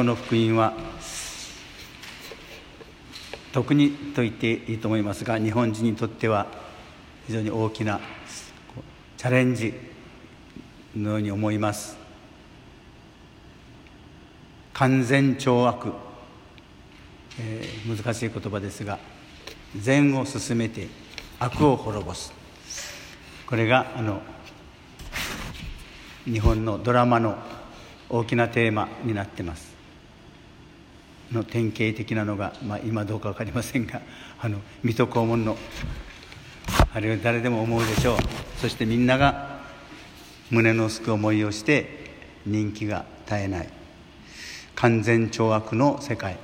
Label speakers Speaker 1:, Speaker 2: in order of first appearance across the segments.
Speaker 1: 今日の福音は特にと言っていいと思いますが日本人にとっては非常に大きなチャレンジのように思います。完全懲悪、えー、難しい言葉ですが善を進めて悪を滅ぼす。これがあの日本のドラマの大きなテーマになってます。の典型的なのが、まあ、今どうか分かりませんがあの水戸黄門のあれは誰でも思うでしょう。そしてみんなが胸のすく思いをして人気が絶えない。完全懲悪の世界。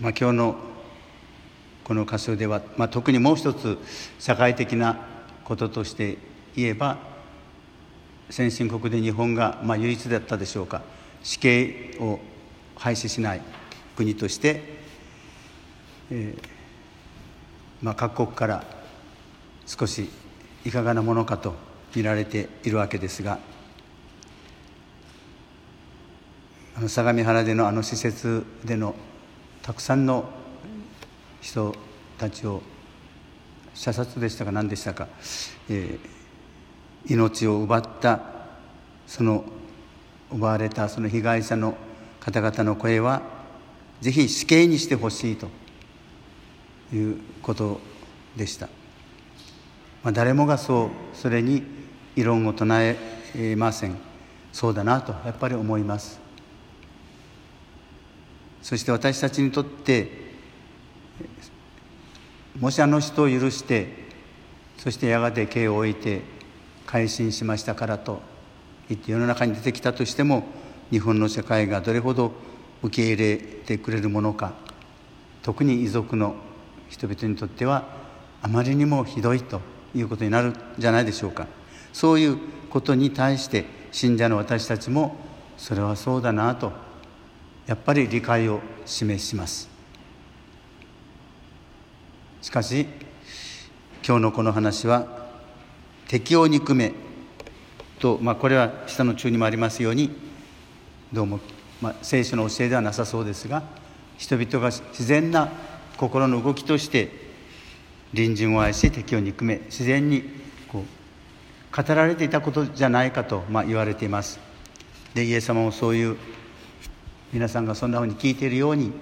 Speaker 1: まあ、今日のこの箇所では、まあ、特にもう一つ社会的なこととして言えば先進国で日本がまあ唯一だったでしょうか。死刑を廃止しない国として、えーまあ、各国から少しいかがなものかと見られているわけですがあの相模原でのあの施設でのたくさんの人たちを射殺でしたか何でしたか、えー命を奪ったその奪われたその被害者の方々の声はぜひ死刑にしてほしいと。いうことでした、まあ、誰もがそうそれに異論を唱えません。そうだなとやっぱり思います。そして私たちにとってもしあの人を許してそしてやがて刑を置いて改心しましたからと言って世の中に出てきたとしても日本の社会がどれほど受け入れてくれるものか。特に遺族の人々にとってはあまりにもひどいということになるんじゃないでしょうか。そういうことに対して信者の私たちもそれはそうだなとやっぱり理解を示します。しかし今日のこの話は敵を憎めと、まあ、これは下の中にもありますようにどうも、まあ、聖書の教えではなさそうですが人々が自然な心の動きとして隣人を愛し敵を憎め自然にこう語られていたことじゃないかと、まあ、言われています。でイエス様もそういう皆さんがそんなふうに聞いているように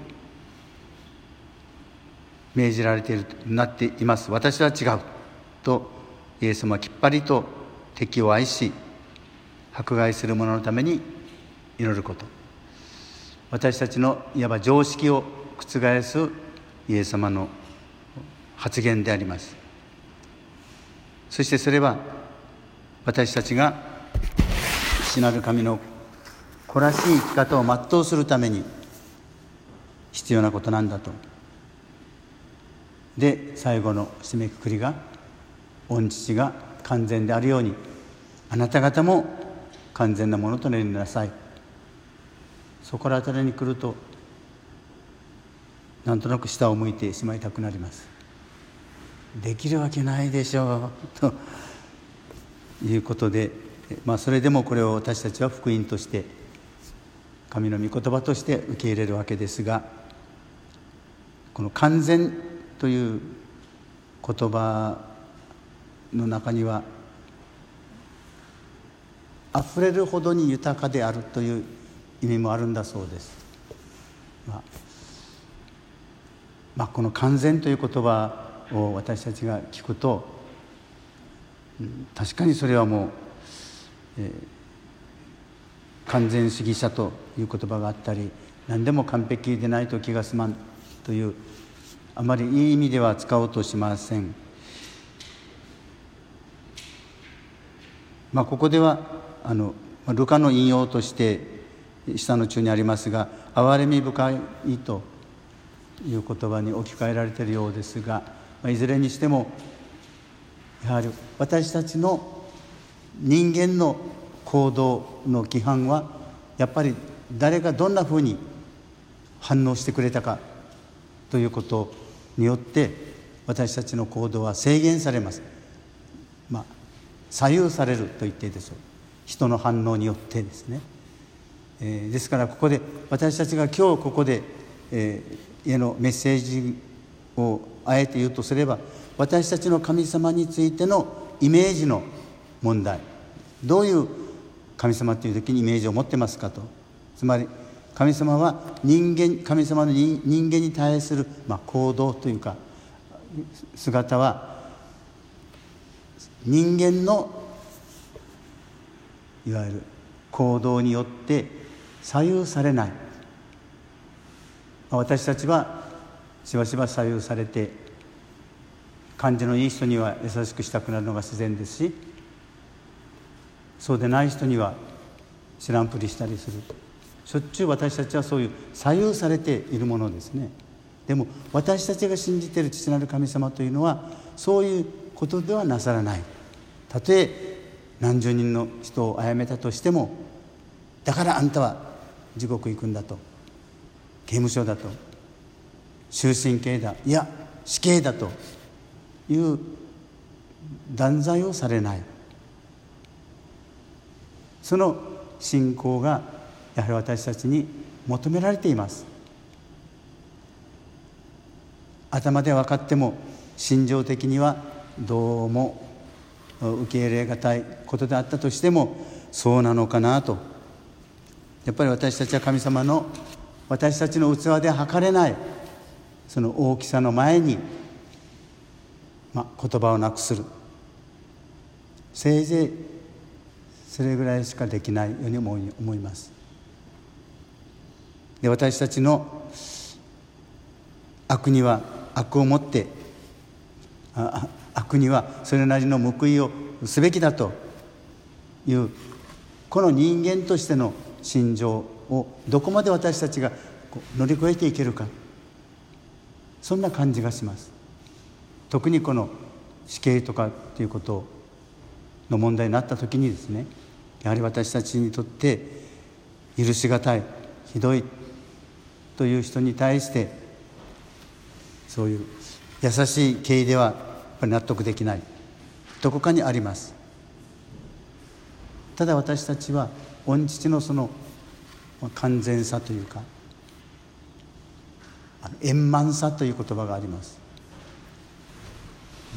Speaker 1: 命じられているとなっています。私は違う。とイエス様はきっぱりと敵を愛し迫害する者のために祈ること。私たちのいわば常識を覆すイエス様の発言であります。そしてそれは私たちが死なる神の子らしい生き方を全うするために必要なことなんだと。で最後の締めくくりが御父が完全であるようにあなた方も完全なものとなりなさい。そこら辺りに来るとなんとなく下を向いてしまいたくなります。できるわけないでしょうということで、まあ、それでもこれを私たちは福音として神の御言葉として受け入れるわけですがこの「完全」という言葉の中には溢れるほどに豊かであるという意味もあるんだそうです。まあ、まあ、この「完全」という言葉を私たちが聞くと、うん、確かにそれはもう、えー、完全主義者という言葉があったり何でも完璧でないと気が済まんというあまりいい意味では使おうとしません。まあ、ここではあのルカの引用として下の中にありますが「憐れみ深い」という言葉に置き換えられているようですが、まあ、いずれにしてもやはり私たちの人間の行動の規範はやっぱり誰がどんなふうに反応してくれたかということによって私たちの行動は制限されます。左右されると言っていいでしょう人の反応によってですね、えー、ですからここで私たちが今日ここで、えー、家のメッセージをあえて言うとすれば私たちの神様についてのイメージの問題。どういう神様という時にイメージを持ってますかと。つまり神様は人間神様の人間に対する、まあ、行動というか姿は人間のいわゆる行動によって左右されない。私たちはしばしば左右されて感じのいい人には優しくしたくなるのが自然ですしそうでない人には知らんぷりしたりする。しょっちゅう私たちはそういう左右されているものですね。でも私たちが信じている父なる神様というのはそういうことではなさらない。たとえ何十人の人を殺めたとしてもだからあんたは地獄行くんだと刑務所だと終身刑だいや死刑だという断罪をされない。その信仰がやはり私たちに求められています。頭で分かっても心情的にはどうも受け入れがたいことであったとしてもそうなのかなと。やっぱり私たちは神様の私たちの器で測れないその大きさの前に、まあ、言葉をなくする。せいぜいそれぐらいしかできないように思い思います。で私たちの悪には悪を持ってあ悪にはそれなりの報いをすべきだというこの人間としての心情をどこまで私たちが乗り越えていけるか。そんな感じがします。特にこの死刑とかっていうことの問題になった時にですねやはり私たちにとって許し難いひどいという人に対してそういう優しい敬意ではぱり納得できない。どこかにあります。ただ私たちは御父のその完全さというか円満さという言葉があります。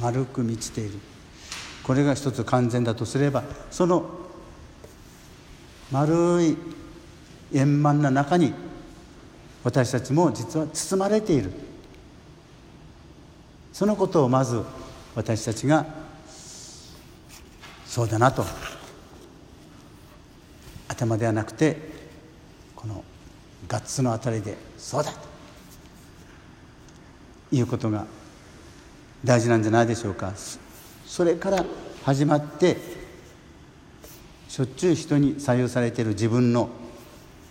Speaker 1: 丸く満ちている。これが一つ完全だとすればその丸い円満な中に私たちも実は包まれている。そのことをまず私たちがそうだなと。頭ではなくてこのガッツのあたりでそうだと。いうことが大事なんじゃないでしょうか。それから始まってしょっちゅう人に左右されている自分の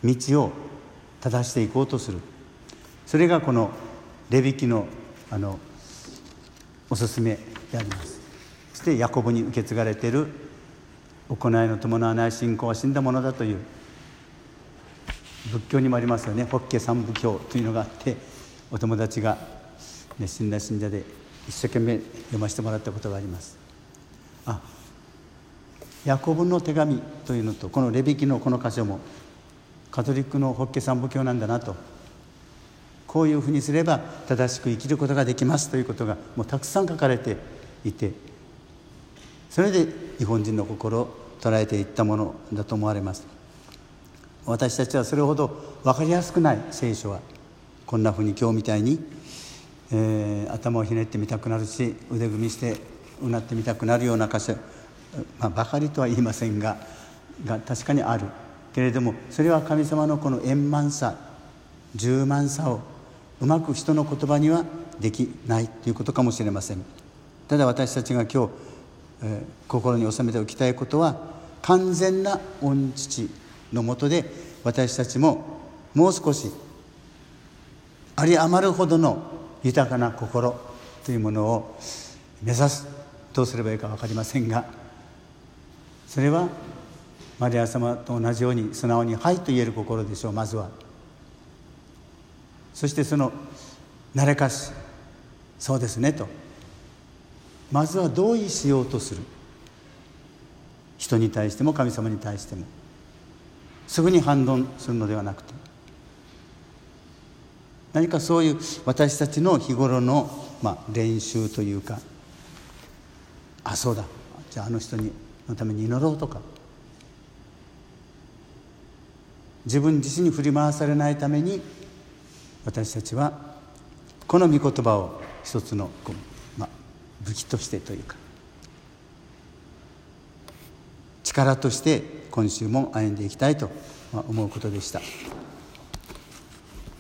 Speaker 1: 道を正していこうとする。それがこのレビキのあのおすすめであります。そしてヤコブに受け継がれている行いの伴わない信仰は死んだものだという仏教にもありますよね。法華三部教というのがあってお友達が熱心な信者で一生懸命読ませてもらったことがあります。あヤコブの手紙というのとこのレビキのこの箇所もカトリックの法華三部教なんだなとこういうふうにすれば正しく生きることができますということがもうたくさん書かれていてそれで日本人の心を捉えていったものだと思われます。私たちはそれほど分かりやすくない聖書はこんなふうに今日みたいに、えー、頭をひねってみたくなるし腕組みしてうなってみたくなるような箇所、まあ、ばかりとは言いませんがが確かにある。けれどもそれは神様のこの円満さ充満さをうまく人の言葉にはできないということかもしれません。ただ私たちが今日、えー、心に収めておきたいことは完全な御父のもとで私たちももう少しあり余るほどの豊かな心というものを目指すどうすればいいか分かりませんがそれはマリア様と同じように素直に「はい」と言える心でしょうまずは。そしてその慣れかしそうですねとまずは同意しようとする。人に対しても神様に対しても。すぐに反論するのではなくて。何かそういう私たちの日頃の、まあ、練習というか。あそうだ。じゃああの人にのために祈ろうとか。自分自身に振り回されないために私たちはこの御言葉を一つの、武器としてというか力として今週も歩んでいきたいと思うことでした。